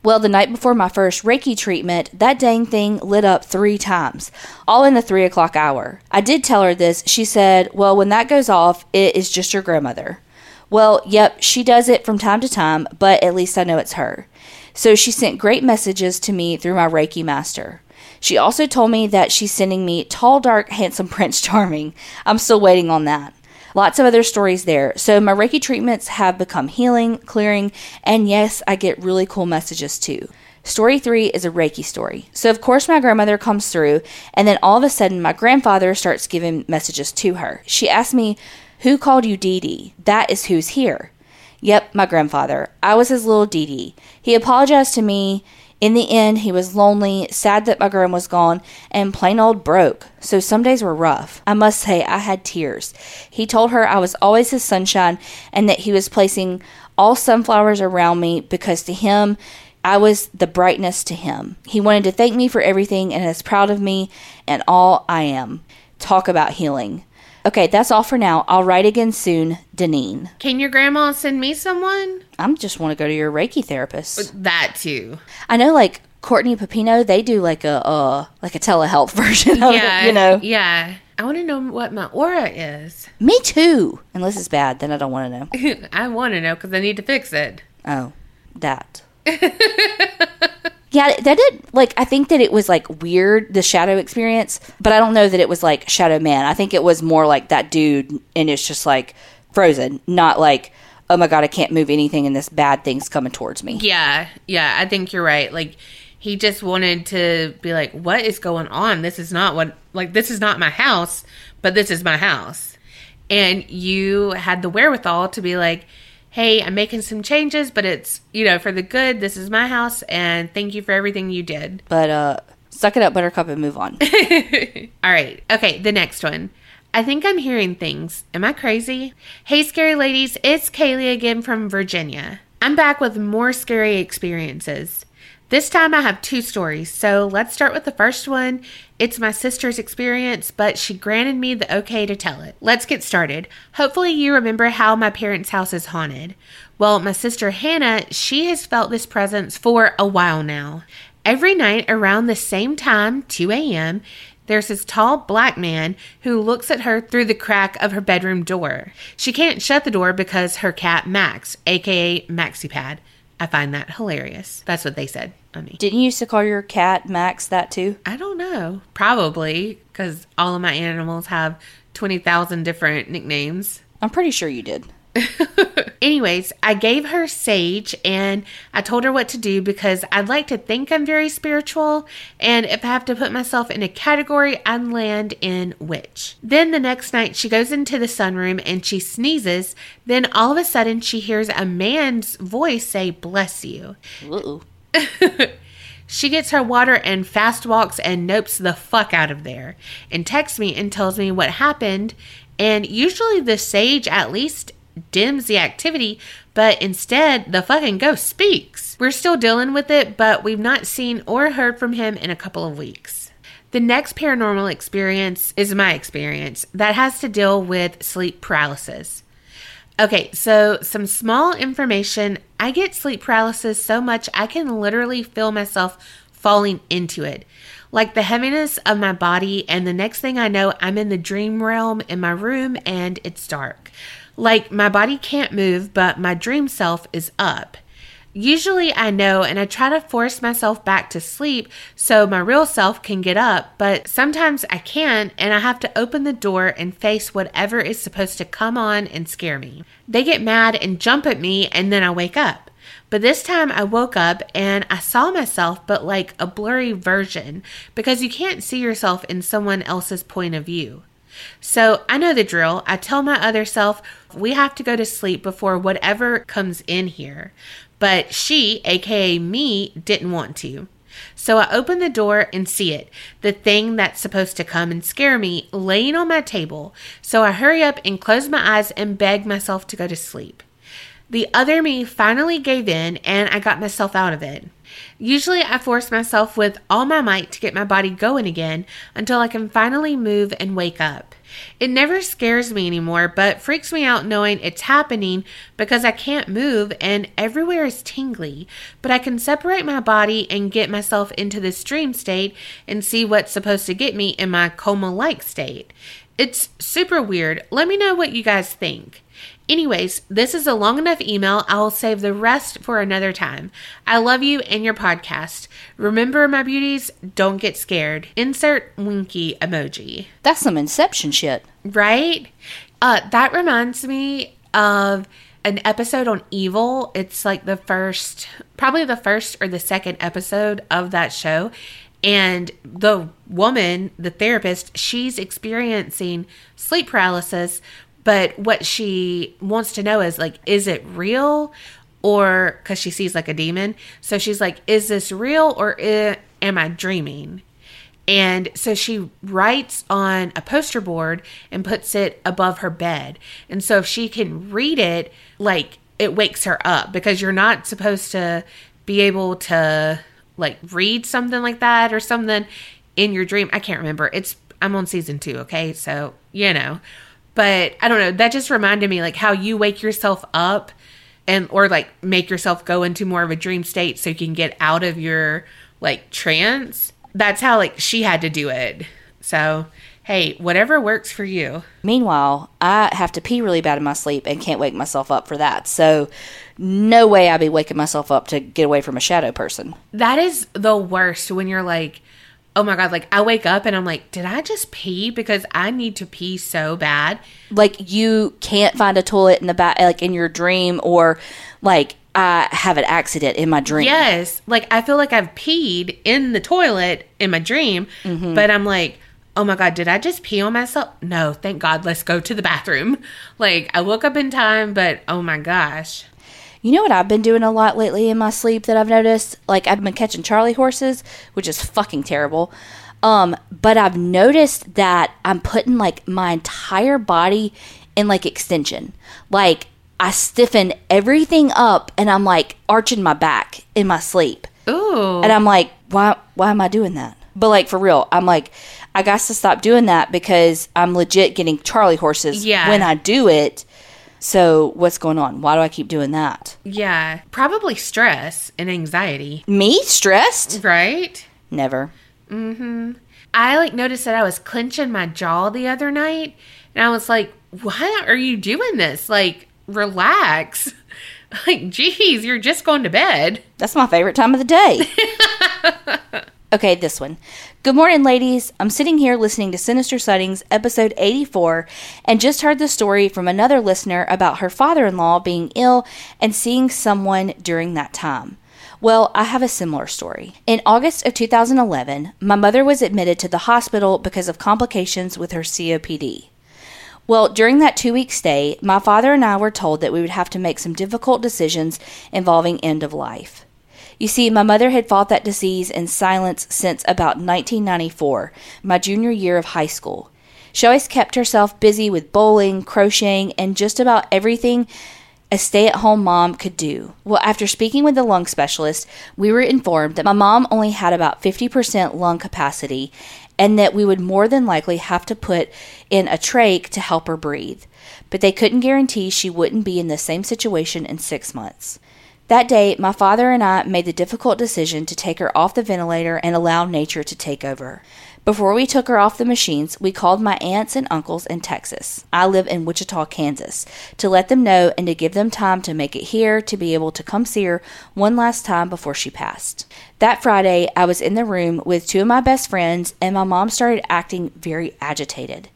Well, the night before my first Reiki treatment, that dang thing lit up three times, all in the three o'clock hour. I did tell her this. She said, Well, when that goes off, it is just your grandmother. Well, yep, she does it from time to time, but at least I know it's her. So she sent great messages to me through my Reiki master. She also told me that she's sending me tall, dark, handsome Prince Charming. I'm still waiting on that. Lots of other stories there. So my Reiki treatments have become healing, clearing, and yes, I get really cool messages too. Story three is a Reiki story. So, of course, my grandmother comes through, and then all of a sudden, my grandfather starts giving messages to her. She asks me, Who called you Dee Dee? That is who's here. Yep, my grandfather. I was his little Dee Dee. He apologized to me in the end, he was lonely, sad that my girl was gone, and plain old broke. So some days were rough. I must say, I had tears. He told her I was always his sunshine and that he was placing all sunflowers around me because to him, I was the brightness to him. He wanted to thank me for everything and is proud of me and all I am. Talk about healing. Okay, that's all for now. I'll write again soon. Deneen. Can your grandma send me someone? I'm just want to go to your Reiki therapist. That too. I know, like Courtney Pepino, they do like a uh like a telehealth version of yeah, it. You know, Yeah. I want to know what my aura is. me too. Unless it's bad, then I don't want to know. I want to know because I need to fix it. Oh, that. yeah, that did like I think that it was like weird the shadow experience, but I don't know that it was like Shadow Man. I think it was more like that dude, and it's just like frozen, not like oh my god, I can't move anything, and this bad thing's coming towards me. Yeah, yeah, I think you're right. Like He just wanted to be like, what is going on? This is not what, like, this is not my house, but this is my house. And you had the wherewithal to be like, hey, I'm making some changes, but it's, you know, for the good. This is my house, and thank you for everything you did. But uh, suck it up, Buttercup, and move on. All right. Okay, the next one. I think I'm hearing things. Am I crazy? Hey, scary ladies, it's Kaylee again from Virginia. I'm back with more scary experiences. This time I have two stories, so let's start with the first one. It's my sister's experience, but she granted me the okay to tell it. Let's get started. Hopefully, you remember how my parents' house is haunted. Well, my sister Hannah, she has felt this presence for a while now. Every night around the same time, 2 a.m., there's this tall black man who looks at her through the crack of her bedroom door. She can't shut the door because her cat Max, aka MaxiPad, I find that hilarious. That's what they said I mean, Didn't you used to call your cat Max that too? I don't know. Probably because all of my animals have 20,000 different nicknames. I'm pretty sure you did. Anyways, I gave her sage and I told her what to do because I'd like to think I'm very spiritual. And if I have to put myself in a category, I'd land in witch. Then the next night, she goes into the sunroom and she sneezes. Then all of a sudden, she hears a man's voice say, Bless you. She gets her water and fast walks and nopes the fuck out of there and texts me and tells me what happened. And usually the sage at least dims the activity, but instead the fucking ghost speaks. We're still dealing with it, but we've not seen or heard from him in a couple of weeks. The next paranormal experience is my experience that has to deal with sleep paralysis. Okay, so some small information. I get sleep paralysis so much I can literally feel myself falling into it. Like the heaviness of my body, and the next thing I know, I'm in the dream realm in my room and it's dark. Like my body can't move, but my dream self is up. Usually I know and I try to force myself back to sleep so my real self can get up, but sometimes I can't and I have to open the door and face whatever is supposed to come on and scare me. They get mad and jump at me and then I wake up. But this time I woke up and I saw myself, but like a blurry version because you can't see yourself in someone else's point of view. So I know the drill. I tell my other self, we have to go to sleep before whatever comes in here. But she, aka me, didn't want to. So I open the door and see it, the thing that's supposed to come and scare me, laying on my table. So I hurry up and close my eyes and beg myself to go to sleep. The other me finally gave in and I got myself out of it. Usually, I force myself with all my might to get my body going again until I can finally move and wake up. It never scares me anymore, but freaks me out knowing it's happening because I can't move and everywhere is tingly. But I can separate my body and get myself into this dream state and see what's supposed to get me in my coma like state. It's super weird. Let me know what you guys think. Anyways, this is a long enough email. I will save the rest for another time. I love you and your podcast. Remember, my beauties, don't get scared. Insert winky emoji. That's some Inception shit. Right? Uh, that reminds me of an episode on evil. It's like the first, probably the first or the second episode of that show. And the woman, the therapist, she's experiencing sleep paralysis but what she wants to know is like, is it real? Or because she sees like a demon. So she's like, is this real or am I dreaming? And so she writes on a poster board and puts it above her bed. And so if she can read it, like it wakes her up because you're not supposed to be able to like read something like that or something in your dream. I can't remember. It's I'm on season 2, okay? So, you know. But I don't know, that just reminded me like how you wake yourself up and or like make yourself go into more of a dream state so you can get out of your like trance. That's how like she had to do it. So, hey, whatever works for you. Meanwhile, I have to pee really bad in my sleep and can't wake myself up for that. So, no way I'd be waking myself up to get away from a shadow person. That is the worst when you're like, oh my God, like I wake up and I'm like, did I just pee? Because I need to pee so bad. Like, you can't find a toilet in the back, like in your dream, or like I have an accident in my dream. Yes. Like I feel like I've peed in the toilet in my dream, Mm-hmm. but I'm like, oh my God, did I just pee on myself? No, thank God. Let's go to the bathroom. Like I woke up in time, but oh my gosh. You know what I've been doing a lot lately in my sleep that I've noticed? Like I've been catching Charlie horses, which is fucking terrible. Um, but I've noticed that I'm putting like my entire body in like extension. Like I stiffen everything up and I'm like arching my back in my sleep. Ooh. And I'm like, why why am I doing that? But like for real, I'm like, I got to stop doing that because I'm legit getting Charlie horses Yeah. when I do it. So what's going on? Why do I keep doing that? yeah. Probably stress and anxiety, Me stressed? right? Never. Mm hmm. I like noticed that I was clenching my jaw the other night, and I was like, "Why are you doing this? Like, relax." Like, geez, you're just going to bed. That's my favorite time of the day. okay, this one. Good morning, ladies. I'm sitting here listening to Sinister Sightings, episode 84, and just heard the story from another listener about her father in law being ill and seeing someone during that time. Well, I have a similar story. In August of 2011, my mother was admitted to the hospital because of complications with her COPD. Well, during that two week stay, my father and I were told that we would have to make some difficult decisions involving end of life. You see, my mother had fought that disease in silence since about 1994, my junior year of high school. She always kept herself busy with bowling, crocheting, and just about everything a stay at home mom could do. Well, after speaking with the lung specialist, we were informed that my mom only had about 50% lung capacity and that we would more than likely have to put in a trach to help her breathe. But they couldn't guarantee she wouldn't be in the same situation in six months. That day, my father and I made the difficult decision to take her off the ventilator and allow nature to take over. Before we took her off the machines, we called my aunts and uncles in Texas. I live in Wichita, Kansas, to let them know and to give them time to make it here to be able to come see her one last time before she passed. That Friday, I was in the room with two of my best friends, and my mom started acting very agitated.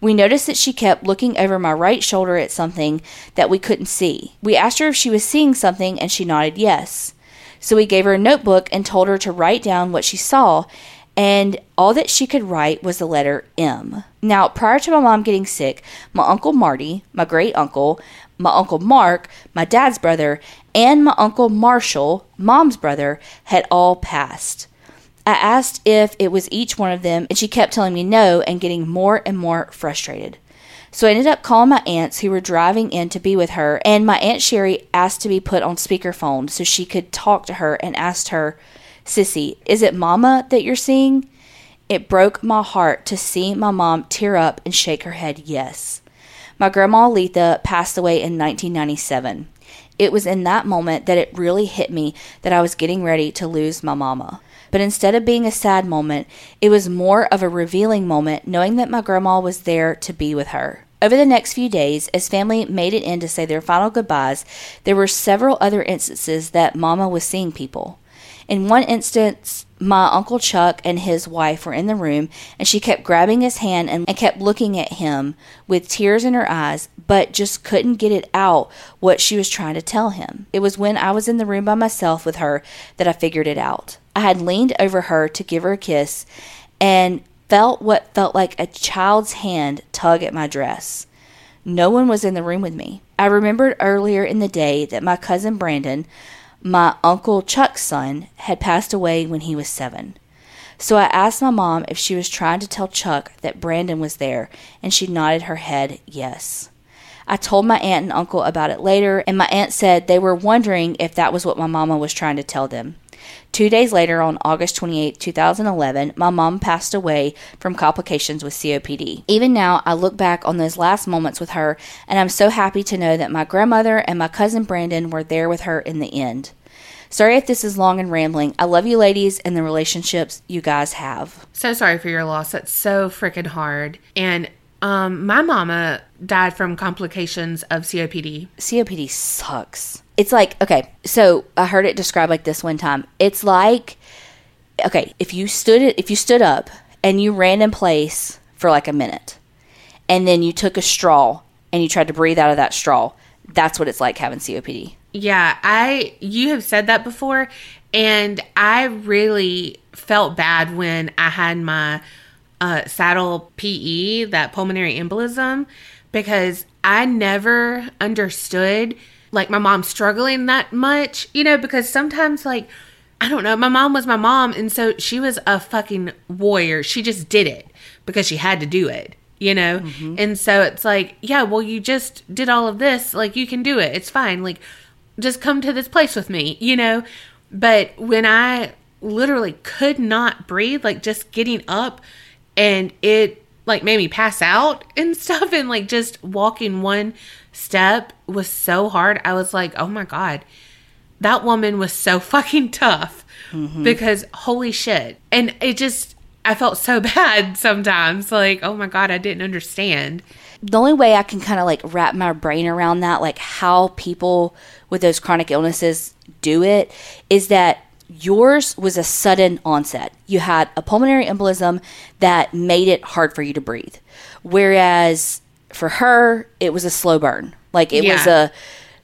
We noticed that she kept looking over my right shoulder at something that we couldn't see. We asked her if she was seeing something, and she nodded yes. So we gave her a notebook and told her to write down what she saw, and all that she could write was the letter M. Now, prior to my mom getting sick, my uncle Marty, my great uncle, my uncle Mark, my dad's brother, and my uncle Marshall, mom's brother, had all passed. I asked if it was each one of them, and she kept telling me no and getting more and more frustrated. So I ended up calling my aunts who were driving in to be with her, and my Aunt Sherry asked to be put on speakerphone so she could talk to her and asked her, Sissy, is it Mama that you're seeing? It broke my heart to see my mom tear up and shake her head yes. My grandma Letha passed away in 1997. It was in that moment that it really hit me that I was getting ready to lose my mama. But instead of being a sad moment, it was more of a revealing moment knowing that my grandma was there to be with her. Over the next few days, as family made it in to say their final goodbyes, there were several other instances that Mama was seeing people. In one instance, my Uncle Chuck and his wife were in the room, and she kept grabbing his hand and, and kept looking at him with tears in her eyes, but just couldn't get it out what she was trying to tell him. It was when I was in the room by myself with her that I figured it out. I had leaned over her to give her a kiss and felt what felt like a child's hand tug at my dress. No one was in the room with me. I remembered earlier in the day that my cousin Brandon, my uncle Chuck's son, had passed away when he was seven. So I asked my mom if she was trying to tell Chuck that Brandon was there, and she nodded her head yes. I told my aunt and uncle about it later, and my aunt said they were wondering if that was what my mama was trying to tell them. Two days later, on August 28, 2011, my mom passed away from complications with COPD. Even now, I look back on those last moments with her, and I'm so happy to know that my grandmother and my cousin Brandon were there with her in the end. Sorry if this is long and rambling. I love you ladies and the relationships you guys have. So sorry for your loss. That's so freaking hard. And um, my mama died from complications of COPD. COPD sucks. It's like, okay, so I heard it described like this one time. It's like okay, if you stood it if you stood up and you ran in place for like a minute and then you took a straw and you tried to breathe out of that straw, that's what it's like having COPD. Yeah, I you have said that before and I really felt bad when I had my uh, saddle PE, that pulmonary embolism, because I never understood like my mom struggling that much, you know, because sometimes like I don't know, my mom was my mom and so she was a fucking warrior. She just did it because she had to do it, you know? Mm-hmm. And so it's like, yeah, well you just did all of this, like you can do it. It's fine. Like just come to this place with me, you know? But when I literally could not breathe, like just getting up and it like made me pass out and stuff and like just walking one step was so hard. I was like, "Oh my god. That woman was so fucking tough." Mm-hmm. Because holy shit. And it just I felt so bad sometimes. Like, "Oh my god, I didn't understand." the only way I can kind of like wrap my brain around that, like how people with those chronic illnesses do it, is that yours was a sudden onset. You had a pulmonary embolism that made it hard for you to breathe. Whereas for her, it was a slow burn. Like it was a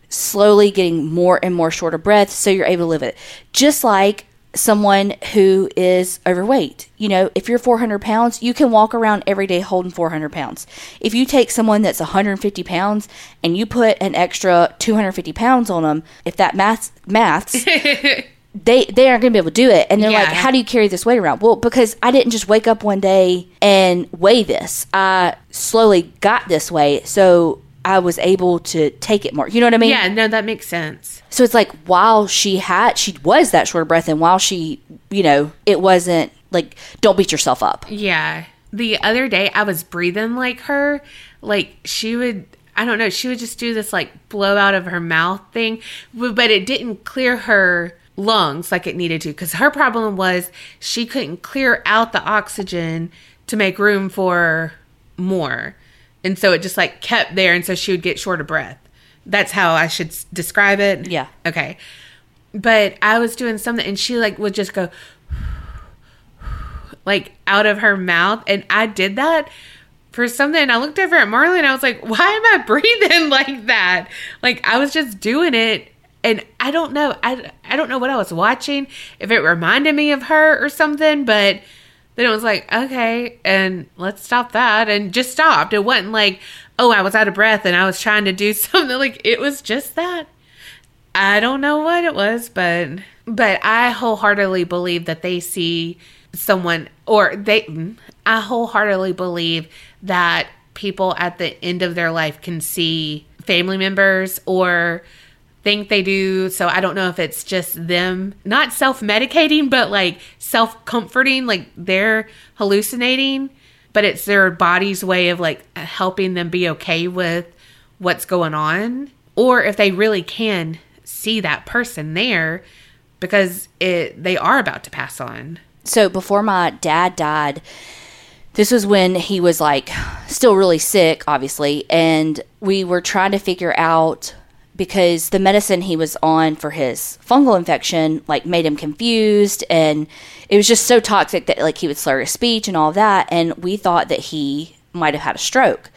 slowly getting more and more short of breath, so you're able to live it. Just like someone who is overweight. You know, if you're 400 pounds, you can walk around every day holding 400 pounds. If you take someone that's 150 pounds and you put an extra 250 pounds on them, if that maths, maths they they aren't going to be able to do it. And they're like how do you carry this weight around? Well because i didn't just wake up one day and weigh this. I slowly got this way so i was able to take it more. You know what i mean? Yeah, no, that makes sense. so it's like while she had she was that short of breath and while she you know it wasn't like don't beat yourself up. Yeah. The other day I was breathing like her. Like she would I don't know, she would just do this like blow out of her mouth thing, but but it didn't clear her lungs like it needed to cuz her problem was she couldn't clear out the oxygen to make room for more. And so it just like kept there and so she would get short of breath. That's how I should s- describe it. Yeah. Okay. But I was doing something and she like would just go like out of her mouth and I did that for something I looked over at Marley and I was like, why am I breathing like that? Like I was just doing it and I don't know I, I don't know what I was watching if it reminded me of her or something but then it was like okay and let's stop that and just stopped. It wasn't like oh I was out of breath and I was trying to do something like it was just that. I don't know what it was, but but I wholeheartedly believe that they see someone or they I wholeheartedly believe that people at the end of their life can see family members or think they do. So I don't know if it's just them not self-medicating but like self-comforting like they're hallucinating, but it's their body's way of like helping them be okay with what's going on or if they really can see that person there because it they are about to pass on. so before my dad died this was when he was like still really sick obviously and we were trying to figure out because the medicine he was on for his fungal infection like made him confused and it was just so toxic that like he would slur his speech and all that and we thought that he might have had a stroke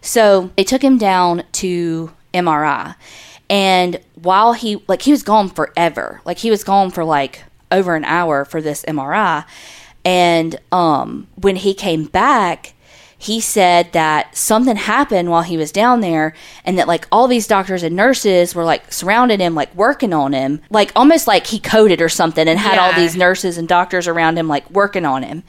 so they took him down to MRI. And while he, like, he was gone forever. Like, he was gone for like over an hour for this MRI. And um, when he came back, he said that something happened while he was down there and that like all these doctors and nurses were like surrounding him like working on him. Like almost like he coded or something and had all these nurses and doctors around him like working on him.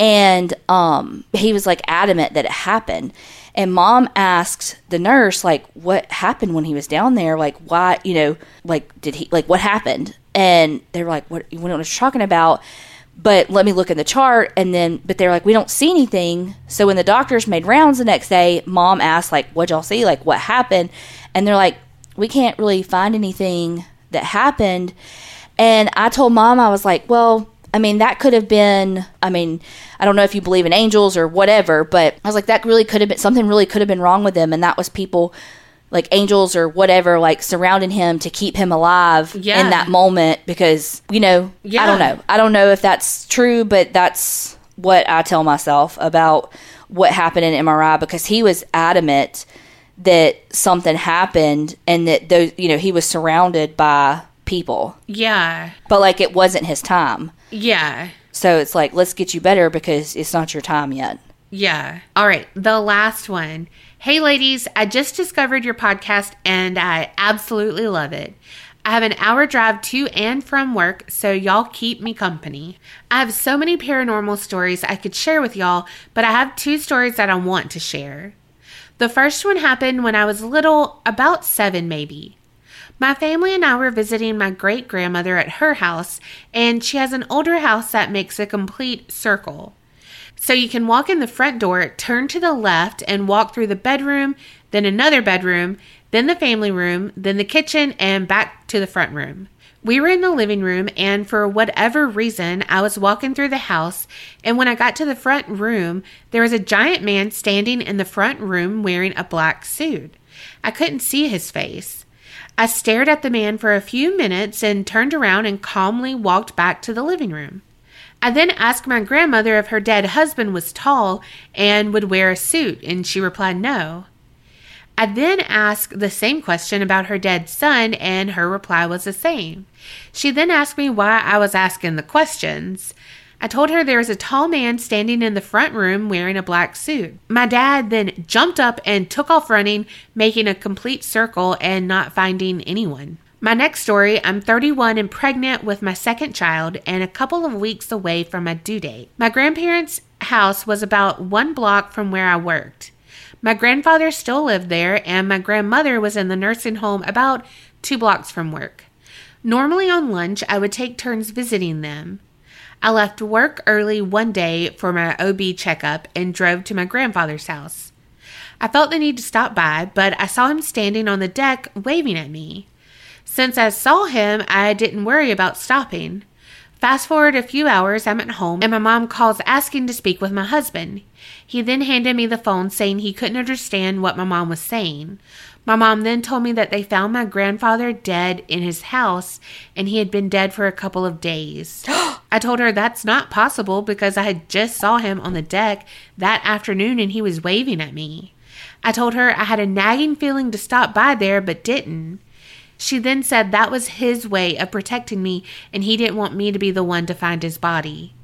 And um, he was like adamant that it happened. And mom asked the nurse like what happened when he was down there? Like why you know like did he like what happened? And they were like what you know what you're talking about but let me look in the chart and then but they're like we don't see anything. So when the doctors made rounds the next day mom asked like what y'all see? Like what happened? And they're like we can't really find anything that happened. And i told mom i was like well I mean, that could have been, I mean, I don't know if you believe in angels or whatever, but I was like, that really could have been, something really could have been wrong with them. And that was people like angels or whatever, like surrounding him to keep him alive Yeah. in that moment because, you know, I don't know. I don't know if that's true, but that's what I tell myself about what happened in MRI because he was adamant that something happened and that those you know he was surrounded by people Yeah. but like it wasn't his time Yeah. so it's like let's get you better because it's not your time yet Yeah. All right. The last one. Hey, ladies, I just discovered your podcast and I absolutely love it. I have an hour drive to and from work, so y'all keep me company. I have so many paranormal stories I could share with y'all, but I have two stories that I want to share. The first one happened when I was little, about seven maybe. My family and I were visiting my great grandmother at her house, and she has an older house that makes a complete circle. So you can walk in the front door, turn to the left, and walk through the bedroom, then another bedroom, then the family room, then the kitchen, and back to the front room. We were in the living room, and for whatever reason, I was walking through the house. And when I got to the front room, there was a giant man standing in the front room wearing a black suit. I couldn't see his face. I stared at the man for a few minutes and turned around and calmly walked back to the living room. I then asked my grandmother if her dead husband was tall and would wear a suit, and she replied no. I then asked the same question about her dead son, and her reply was the same. She then asked me why I was asking the questions. I told her there was a tall man standing in the front room wearing a black suit. My dad then jumped up and took off running, making a complete circle and not finding anyone. My next story I'm 31 and pregnant with my second child and a couple of weeks away from my due date. My grandparents' house was about one block from where I worked. My grandfather still lived there, and my grandmother was in the nursing home about two blocks from work. Normally on lunch, I would take turns visiting them. I left work early one day for my OB checkup and drove to my grandfather's house. I felt the need to stop by, but I saw him standing on the deck waving at me. Since I saw him, I didn't worry about stopping. Fast forward a few hours, I'm at home, and my mom calls asking to speak with my husband. He then handed me the phone saying he couldn't understand what my mom was saying. My mom then told me that they found my grandfather dead in his house and he had been dead for a couple of days. I told her that's not possible because I had just saw him on the deck that afternoon and he was waving at me. I told her I had a nagging feeling to stop by there but didn't. She then said that was his way of protecting me and he didn't want me to be the one to find his body.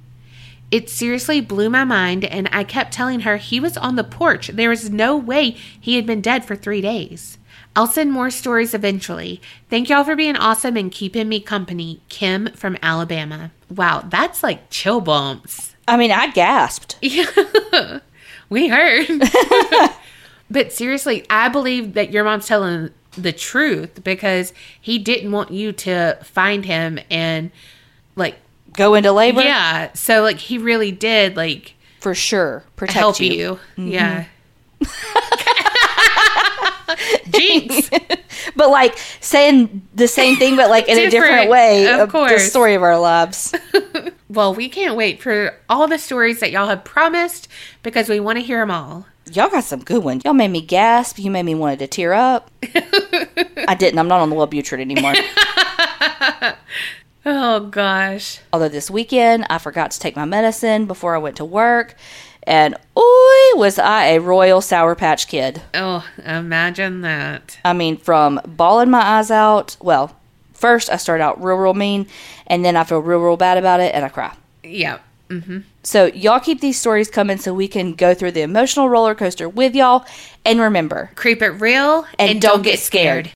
It seriously blew my mind, and I kept telling her he was on the porch. There was no way he had been dead for three days. I'll send more stories eventually. Thank y'all for being awesome and keeping me company. Kim from Alabama. Wow, that's like chill bumps. i mean i gasped Yeah, we heard. but seriously, I believe that your mom's telling the truth because he didn't want you to find him and like go into labor yeah. So like he really did like for sure protect help you, you. Mm-hmm. Yeah. Jinx. but like saying the same thing but like in a different Different, way of of the story of our lives Well, we can't wait for all the stories that y'all have promised because we want to hear them all. Y'all got some good ones y'all made me gasp you made me wanted to tear up i didn't i'm not on the wellbutrin anymore Oh gosh. although this weekend I forgot to take my medicine before I went to work, and oi, was I a royal Sour Patch Kid. Oh, imagine that. I mean, from bawling my eyes out. Well, first I start out real, real mean, and then I feel real, real bad about it, and I cry. Yeah. Mm-hmm. So y'all keep these stories coming so we can go through the emotional roller coaster with y'all. And remember, Creep it real And don't get scared.